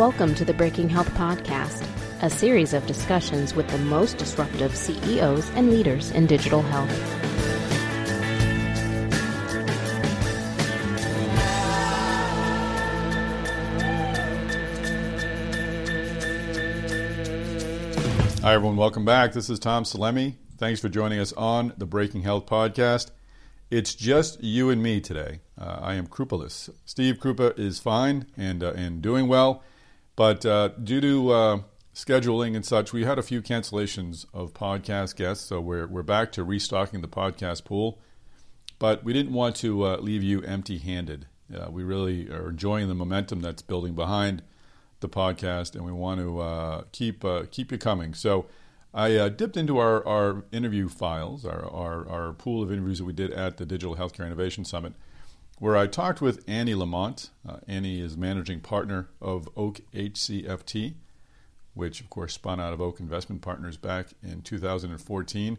Welcome to the Breaking Health Podcast, a series of discussions with the most disruptive CEOs and leaders in digital health. Hi, everyone. Welcome back. This is Tom Salemi. Thanks for joining us on the Breaking Health Podcast. It's just you and me today. Uh, I am Krupalis. Steve Krupa is fine and, uh, and doing well, but uh, due to uh, scheduling and such, we had a few cancellations of podcast guests, so we're, we're back to restocking the podcast pool. But we didn't want to uh, leave you empty handed. Uh, we really are enjoying the momentum that's building behind the podcast, and we want to uh, keep uh, keep you coming. So I dipped into our, our interview files, our, our, our pool of interviews that we did at the Digital Healthcare Innovation Summit, where I talked with Annie Lamont. Uh, Annie is managing partner of Oak HCFT, which of course spun out of Oak Investment Partners back in 2014.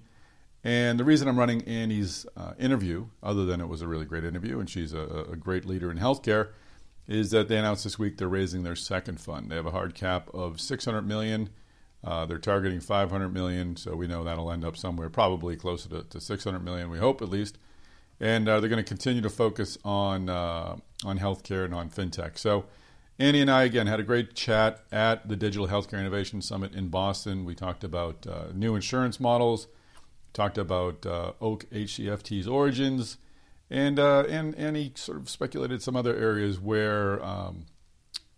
And the reason I'm running Annie's uh, interview, other than it was a really great interview and she's a, a great leader in healthcare, is that they announced this week they're raising their second fund. They have a hard cap of 600 million. Uh, they're targeting 500 million, so we know that'll end up somewhere probably closer to, to 600 million. We hope at least, and uh, they're going to continue to focus on uh, on healthcare and on fintech. So. Annie and I again had a great chat at the Digital Healthcare Innovation Summit in Boston. We talked about uh, new insurance models, talked about uh, Oak HCFT's origins, and uh, and and he sort of speculated some other areas where um,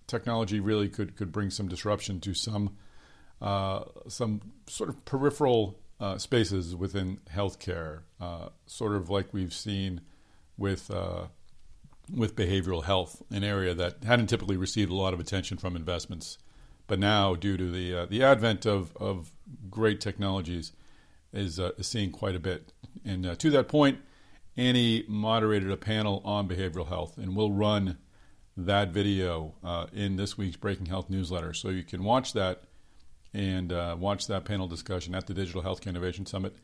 technology really could could bring some disruption to some uh, some sort of peripheral uh, spaces within healthcare, uh, sort of like we've seen with uh, with behavioral health, an area that hadn't typically received a lot of attention from investments, but now due to the uh, the advent of of great technologies, is, is seeing quite a bit. And to that point Annie moderated a panel on behavioral health, and we'll run that video uh, in this week's Breaking Health newsletter. So you can watch that and uh, watch that panel discussion at the Digital Healthcare Innovation Summit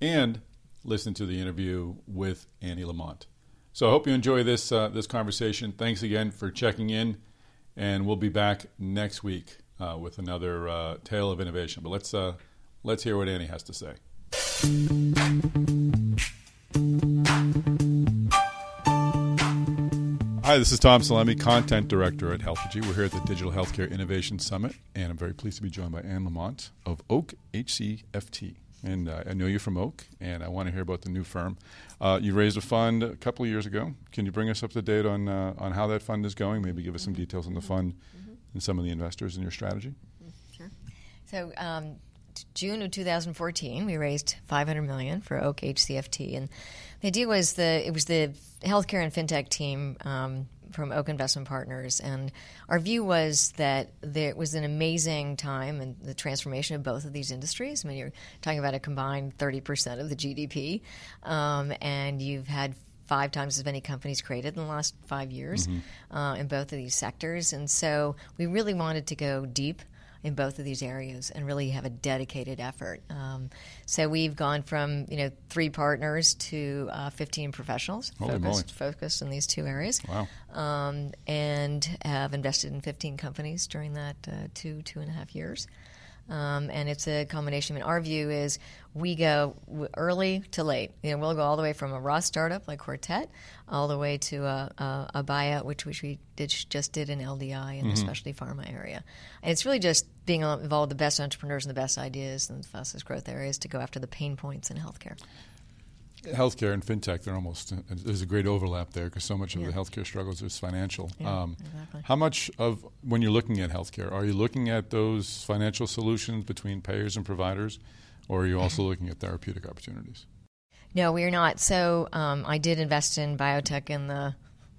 and listen to the interview with Annie Lamont. So I hope you enjoy this uh, this conversation. Thanks again for checking in, and we'll be back next week uh, with another uh, tale of innovation. But let's uh, let's hear what Annie has to say. Hi, this is Tom Salemi, Content Director at Healthegy. We're here at the Digital Healthcare Innovation Summit, and I'm very pleased to be joined by Anne Lamont of Oak HCFT. And uh, I know you're from Oak, and I want to hear about the new firm. Uh, you raised a fund a couple of years ago. Can you bring us up to date on uh, on how that fund is going? Maybe give us some details on the fund mm-hmm. and some of the investors and your strategy. Mm-hmm. Sure. So. Um, June of 2014, we raised 500 million for Oak HCFT, and the idea was the it was the healthcare and fintech team um, from Oak Investment Partners, and our view was that there was an amazing time in the transformation of both of these industries. I mean, you're talking about a combined 30% of the GDP, um, and you've had five times as many companies created in the last five years mm-hmm. uh, in both of these sectors, and so we really wanted to go deep in both of these areas and really have a dedicated effort. Um, so we've gone from you know three partners to uh, 15 professionals focused, focused in these two areas. Wow. Um, and have invested in 15 companies during that uh, two two and a half years. Um, and it's a combination. I mean, our view is we go early to late. You know, we'll go all the way from a raw startup like Quartet, all the way to a, a, a buyout, which which we did, just did in LDI in mm-hmm. the specialty pharma area. And it's really just being involved with the best entrepreneurs and the best ideas and the fastest growth areas to go after the pain points in healthcare healthcare and fintech, they're almost there's a great overlap there because so much of yeah. the healthcare struggles is financial. Yeah, um, exactly. How much of when you're looking at healthcare, are you looking at those financial solutions between payers and providers, or are you also looking at therapeutic opportunities? No, we are not. So um, I did invest in biotech in the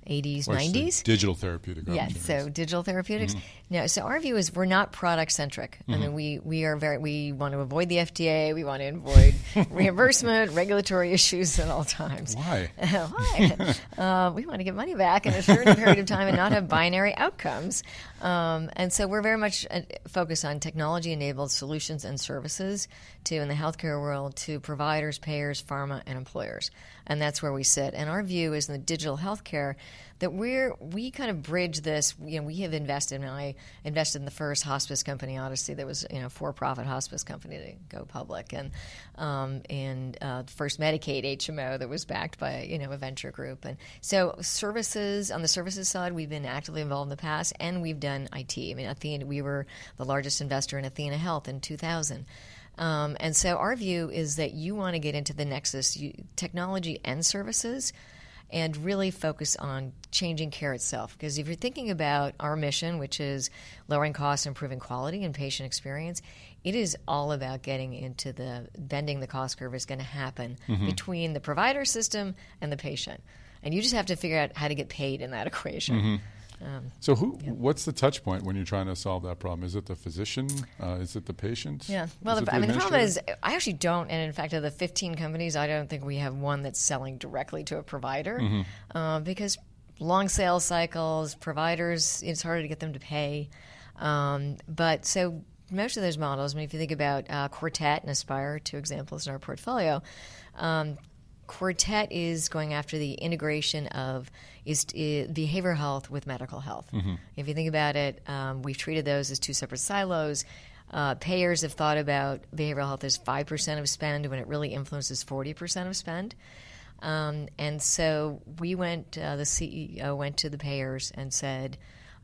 80s, 90s. Digital therapeutic. Yes, so digital therapeutics. Mm-hmm. No, so our view is we're not product centric. Mm-hmm. I mean, we we are very we want to avoid the FDA. We want to avoid reimbursement, regulatory issues at all times. Why? Why? uh, we want to get money back in a certain period of time and not have binary outcomes. Um, and so we're very much uh, focused on technology enabled solutions and services to in the healthcare world to providers, payers, pharma, and employers, and that's where we sit. And our view is in the digital healthcare that we're we kind of bridge this. You know, we have invested, and I invested in the first hospice company, Odyssey, that was you know for-profit hospice company to go public, and um, and uh, first Medicaid HMO that was backed by you know a venture group, and so services on the services side, we've been actively involved in the past, and we've done IT. I mean, Athena, we were the largest investor in Athena Health in 2000. Um, and so our view is that you want to get into the nexus, you, technology and services, and really focus on changing care itself. Because if you're thinking about our mission, which is lowering costs, improving quality and patient experience, it is all about getting into the bending the cost curve is going to happen mm-hmm. between the provider system and the patient. And you just have to figure out how to get paid in that equation. Mm-hmm. Um, so, who? Yeah. What's the touch point when you're trying to solve that problem? Is it the physician? Uh, is it the patient? Yeah. Well, the, I mean, the problem is, I actually don't. And in fact, of the 15 companies, I don't think we have one that's selling directly to a provider mm-hmm. uh, because long sales cycles, providers, it's harder to get them to pay. Um, but so most of those models, I mean, if you think about uh, Quartet and Aspire, two examples in our portfolio, um, Quartet is going after the integration of is, is behavioral health with medical health. Mm-hmm. If you think about it, um, we've treated those as two separate silos. Uh, payers have thought about behavioral health as 5% of spend when it really influences 40% of spend. Um, and so we went, uh, the CEO went to the payers and said,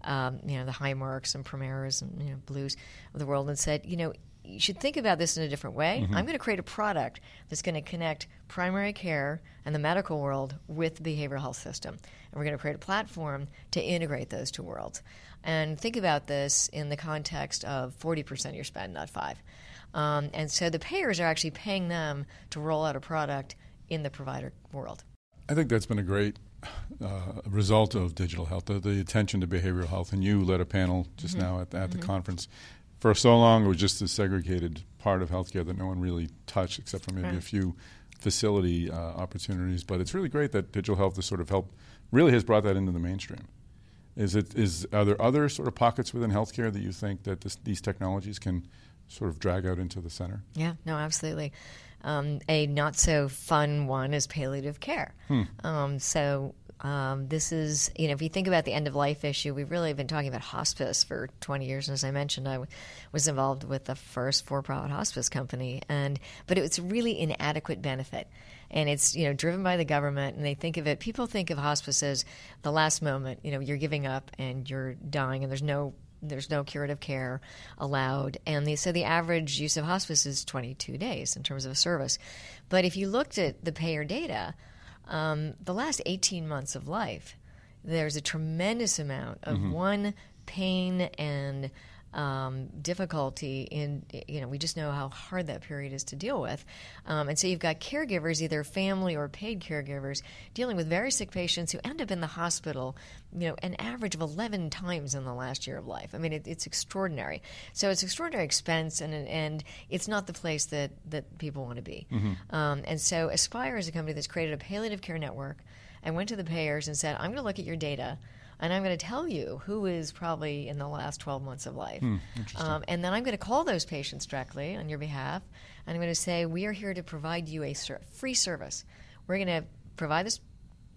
um, you know, the Highmarks and Premeras and you know, Blues of the world and said, you know, you should think about this in a different way. Mm-hmm. I'm going to create a product that's going to connect primary care and the medical world with the behavioral health system. And we're going to create a platform to integrate those two worlds. And think about this in the context of 40% of your spend, not 5 um, And so the payers are actually paying them to roll out a product in the provider world. I think that's been a great uh, result of digital health, the, the, attention to behavioral health. And you led a panel just mm-hmm. now at, at mm-hmm. the conference for so long it was just a segregated part of healthcare that no one really touched except for maybe right. a few facility uh, opportunities. But it's really great that digital health has sort of helped, really has brought that into the mainstream. Is it is are there other sort of pockets within healthcare that you think that this, these technologies can sort of drag out into the center? Yeah, no, absolutely. Um, a not so fun one is palliative care. Hmm. Um, so um, this is, you know, if you think about the end of life issue, we've really been talking about hospice for 20 years. And as I mentioned, I w- was involved with the first for-profit hospice company, and but it's really inadequate benefit, and it's you know driven by the government. And they think of it. People think of hospice as the last moment. You know, you're giving up and you're dying, and there's no there's no curative care allowed. And the, so the average use of hospice is 22 days in terms of a service. But if you looked at the payer data um, the last 18 months of life, there's a tremendous amount of mm-hmm. one pain and um, difficulty in you know we just know how hard that period is to deal with. Um, and so you've got caregivers either family or paid caregivers dealing with very sick patients who end up in the hospital you know an average of 11 times in the last year of life. I mean it, it's extraordinary. So it's extraordinary expense and and it's not the place that that people want to be. Mm-hmm. um, and so aspire is a company that's created a palliative care network. And went to the payers and said i'm going to look at your data and I'm going to tell you who is probably in the last 12 months of life. Hmm, um, and then I'm going to call those patients directly on your behalf, and I'm going to say, We are here to provide you a ser- free service. We're going to provide this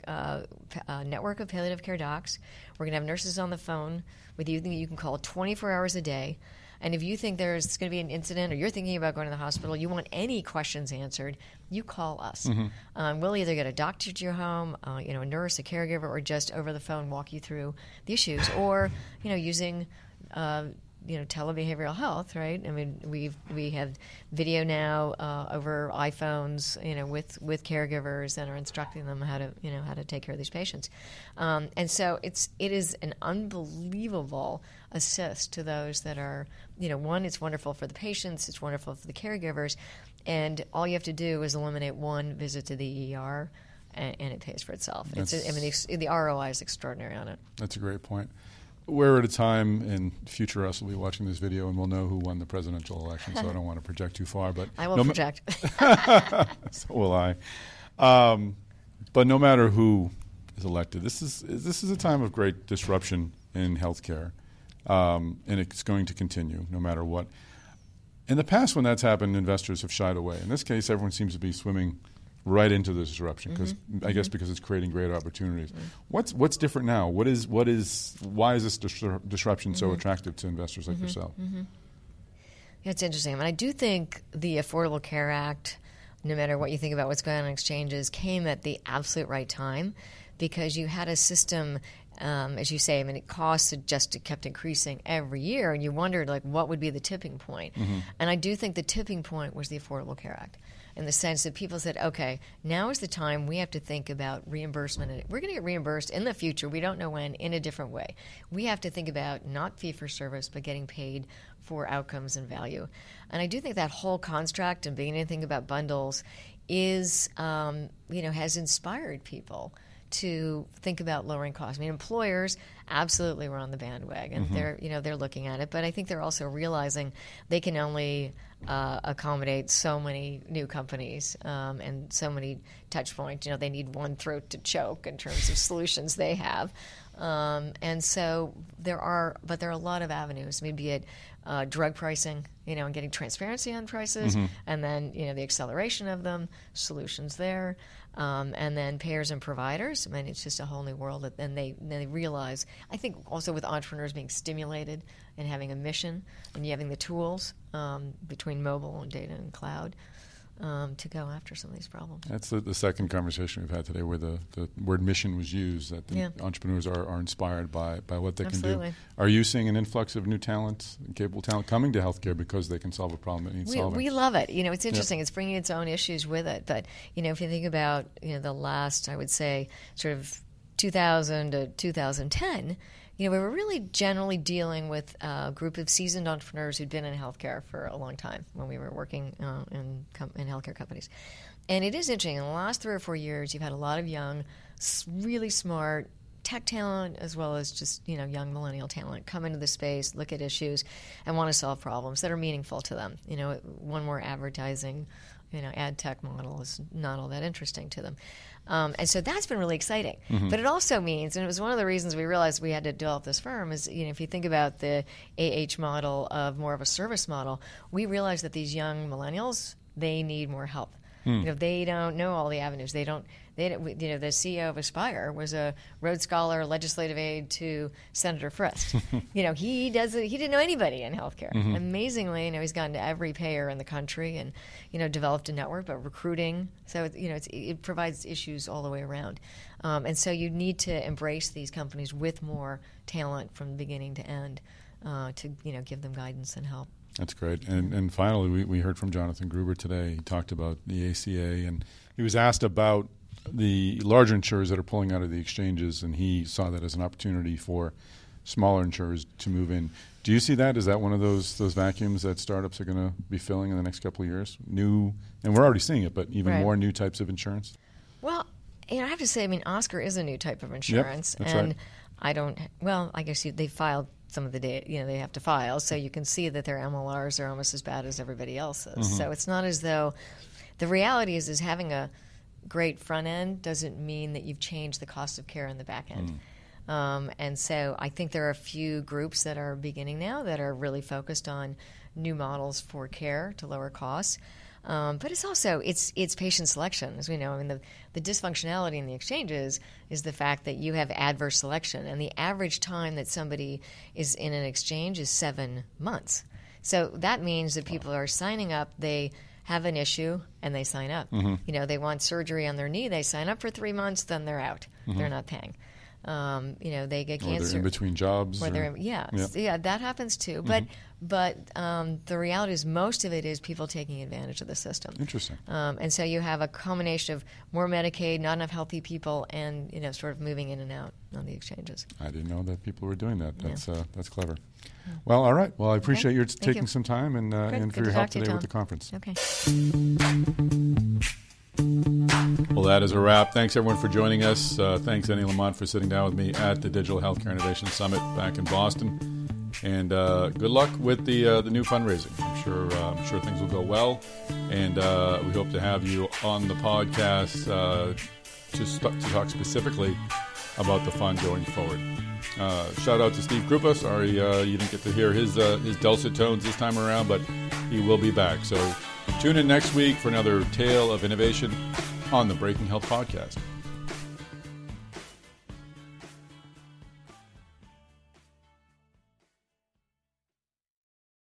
uh, uh, network of palliative care docs. We're going to have nurses on the phone with you that you can call 24 hours a day. And if you think there's going to be an incident or you're thinking about going to the hospital, you want any questions answered, you call us. Mm-hmm. Um, we'll either get a doctor to your home, uh, you know, a nurse, a caregiver, or just over the phone walk you through the issues, or you know, using. Uh, you know telebehavioral health, right? I mean, we we have video now uh, over iPhones, you know, with with caregivers and are instructing them how to you know how to take care of these patients, um, and so it's it is an unbelievable assist to those that are you know one it's wonderful for the patients, it's wonderful for the caregivers, and all you have to do is eliminate one visit to the ER. And, and it pays for itself. It's, I mean, the, the ROI is extraordinary on it. That's a great point we're at a time, and future us will be watching this video, and we'll know who won the presidential election. so I don't want to project too far, but I will no project. Ma- so will I. Um, but no matter who is elected, this is this is a time of great disruption in healthcare, um, and it's going to continue no matter what. In the past, when that's happened, investors have shied away. In this case, everyone seems to be swimming right into the disruption because Mm-hmm. I guess because it's creating great opportunities. What's what's different now? What is what is why is this dis- disruption Mm-hmm. so attractive to investors like yourself? Yeah, it's interesting. I mean, I do think the Affordable Care Act, no matter what you think about what's going on in exchanges, came at the absolute right time because you had a system, um, as you say, I mean, it costs had just kept increasing every year, and you wondered like what would be the tipping point. And I do think the tipping point was the Affordable Care Act. In the sense that people said, okay, now is the time we have to think about reimbursement. And We're going to get reimbursed in the future. We don't know when, in a different way. We have to think about not fee for service, but getting paid for outcomes and value. And I do think that whole construct and beginning to think about bundles is, um, you know, has inspired people to think about lowering costs. I mean, employers absolutely were on the bandwagon. They're, you know, they're looking at it, but I think they're also realizing they can only uh, accommodate so many new companies um, and so many touch points. You know, they need one throat to choke in terms of solutions they have. Um, and so there are, but there are a lot of avenues. Maybe it uh, drug pricing, you know, and getting transparency on prices, and then you know the acceleration of them, solutions there, um, and then payers and providers. I mean, it's just a whole new world. That then they they realize. I think also with entrepreneurs being stimulated and having a mission, and having the tools um, between mobile and data and cloud. Um, to go after some of these problems. That's the, the second conversation we've had today where the, the word mission was used, that the Yeah. entrepreneurs are, are inspired by, by what they can do. Are you seeing an influx of new talent, capable talent, coming to healthcare because they can solve a problem that needs We, solving? we love it. You know, it's interesting. It's bringing its own issues with it. But you know, if you think about you know the last, I would say, sort of 2000 to 2010, you know, we were really generally dealing with a group of seasoned entrepreneurs who'd been in healthcare for a long time when we were working uh, in com- in healthcare companies. And it is interesting. In the last three or four years, you've had a lot of young, really smart tech talent as well as just you know young millennial talent come into the space, look at issues, and want to solve problems that are meaningful to them. You know, one more advertising, you know, ad tech model is not all that interesting to them, um, and so that's been really exciting. But it also means, and it was one of the reasons we realized we had to develop this firm is you know if you think about the AH model of more of a service model, we realized that these young millennials they need more help. You know, they don't know all the avenues. They don't. They don't, you know, the CEO of Aspire was a Rhodes Scholar, legislative aide to Senator Frist. you know, he doesn't. He didn't know anybody in healthcare. Amazingly, you know, he's gone to every payer in the country and you know developed a network. But recruiting, so it- you know, it's, it provides issues all the way around. Um, and so you need to embrace these companies with more talent from beginning to end uh, to you know give them guidance and help. That's great. And, and finally, we, we heard from Jonathan Gruber today. He talked about the ACA, and he was asked about the larger insurers that are pulling out of the exchanges, and he saw that as an opportunity for smaller insurers to move in. Do you see that? Is that one of those those vacuums that startups are going to be filling in the next couple of years? New, and we're already seeing it, but even Right. more new types of insurance. Well, you know, I have to say, I mean, Oscar is a new type of insurance, that's and right. I don't. Well, I guess you, they filed some of the data. You know, they have to file, so you can see that their MLRs are almost as bad as everybody else's. Mm-hmm. So it's not as though the reality is is having a great front end doesn't mean that you've changed the cost of care in the back end. Mm. Um, and so I think there are a few groups that are beginning now that are really focused on new models for care to lower costs. Um, but it's also it's it's patient selection, as we know. I mean, the, the dysfunctionality in the exchanges is the fact that you have adverse selection, and the average time that somebody is in an exchange is seven months. So that means that people are signing up. They have an issue and they sign up. You know, they want surgery on their knee. They sign up for three months, then they're out. They're not paying. Um, you know, they get Or they're cancer. in between jobs. Or or- in- yeah, Yeah. yeah, that happens too. But Mm-hmm. but um, the reality is most of it is people taking advantage of the system. Interesting. Um, and so you have a combination of more Medicaid, not enough healthy people, and you know, sort of moving in and out on the exchanges. I didn't know that people were doing that. That's uh, that's clever. Well, all right. Well, I appreciate your t- taking you. some time and, uh, and for Good your to help to you, today with the conference. Okay. Well, that is a wrap. Thanks everyone for joining us. Uh, thanks Annie Lamont for sitting down with me at the Digital Healthcare Innovation Summit back in Boston. And uh, good luck with the uh, the new fundraising. I'm sure uh, I'm sure things will go well. And uh, we hope to have you on the podcast uh, to, st- to talk specifically about the fund going forward. Uh, shout out to Steve Krupa. Sorry uh, you didn't get to hear his uh, his dulcet tones this time around, but he will be back. So Tune in next week for another tale of innovation on the Breaking Health Podcast.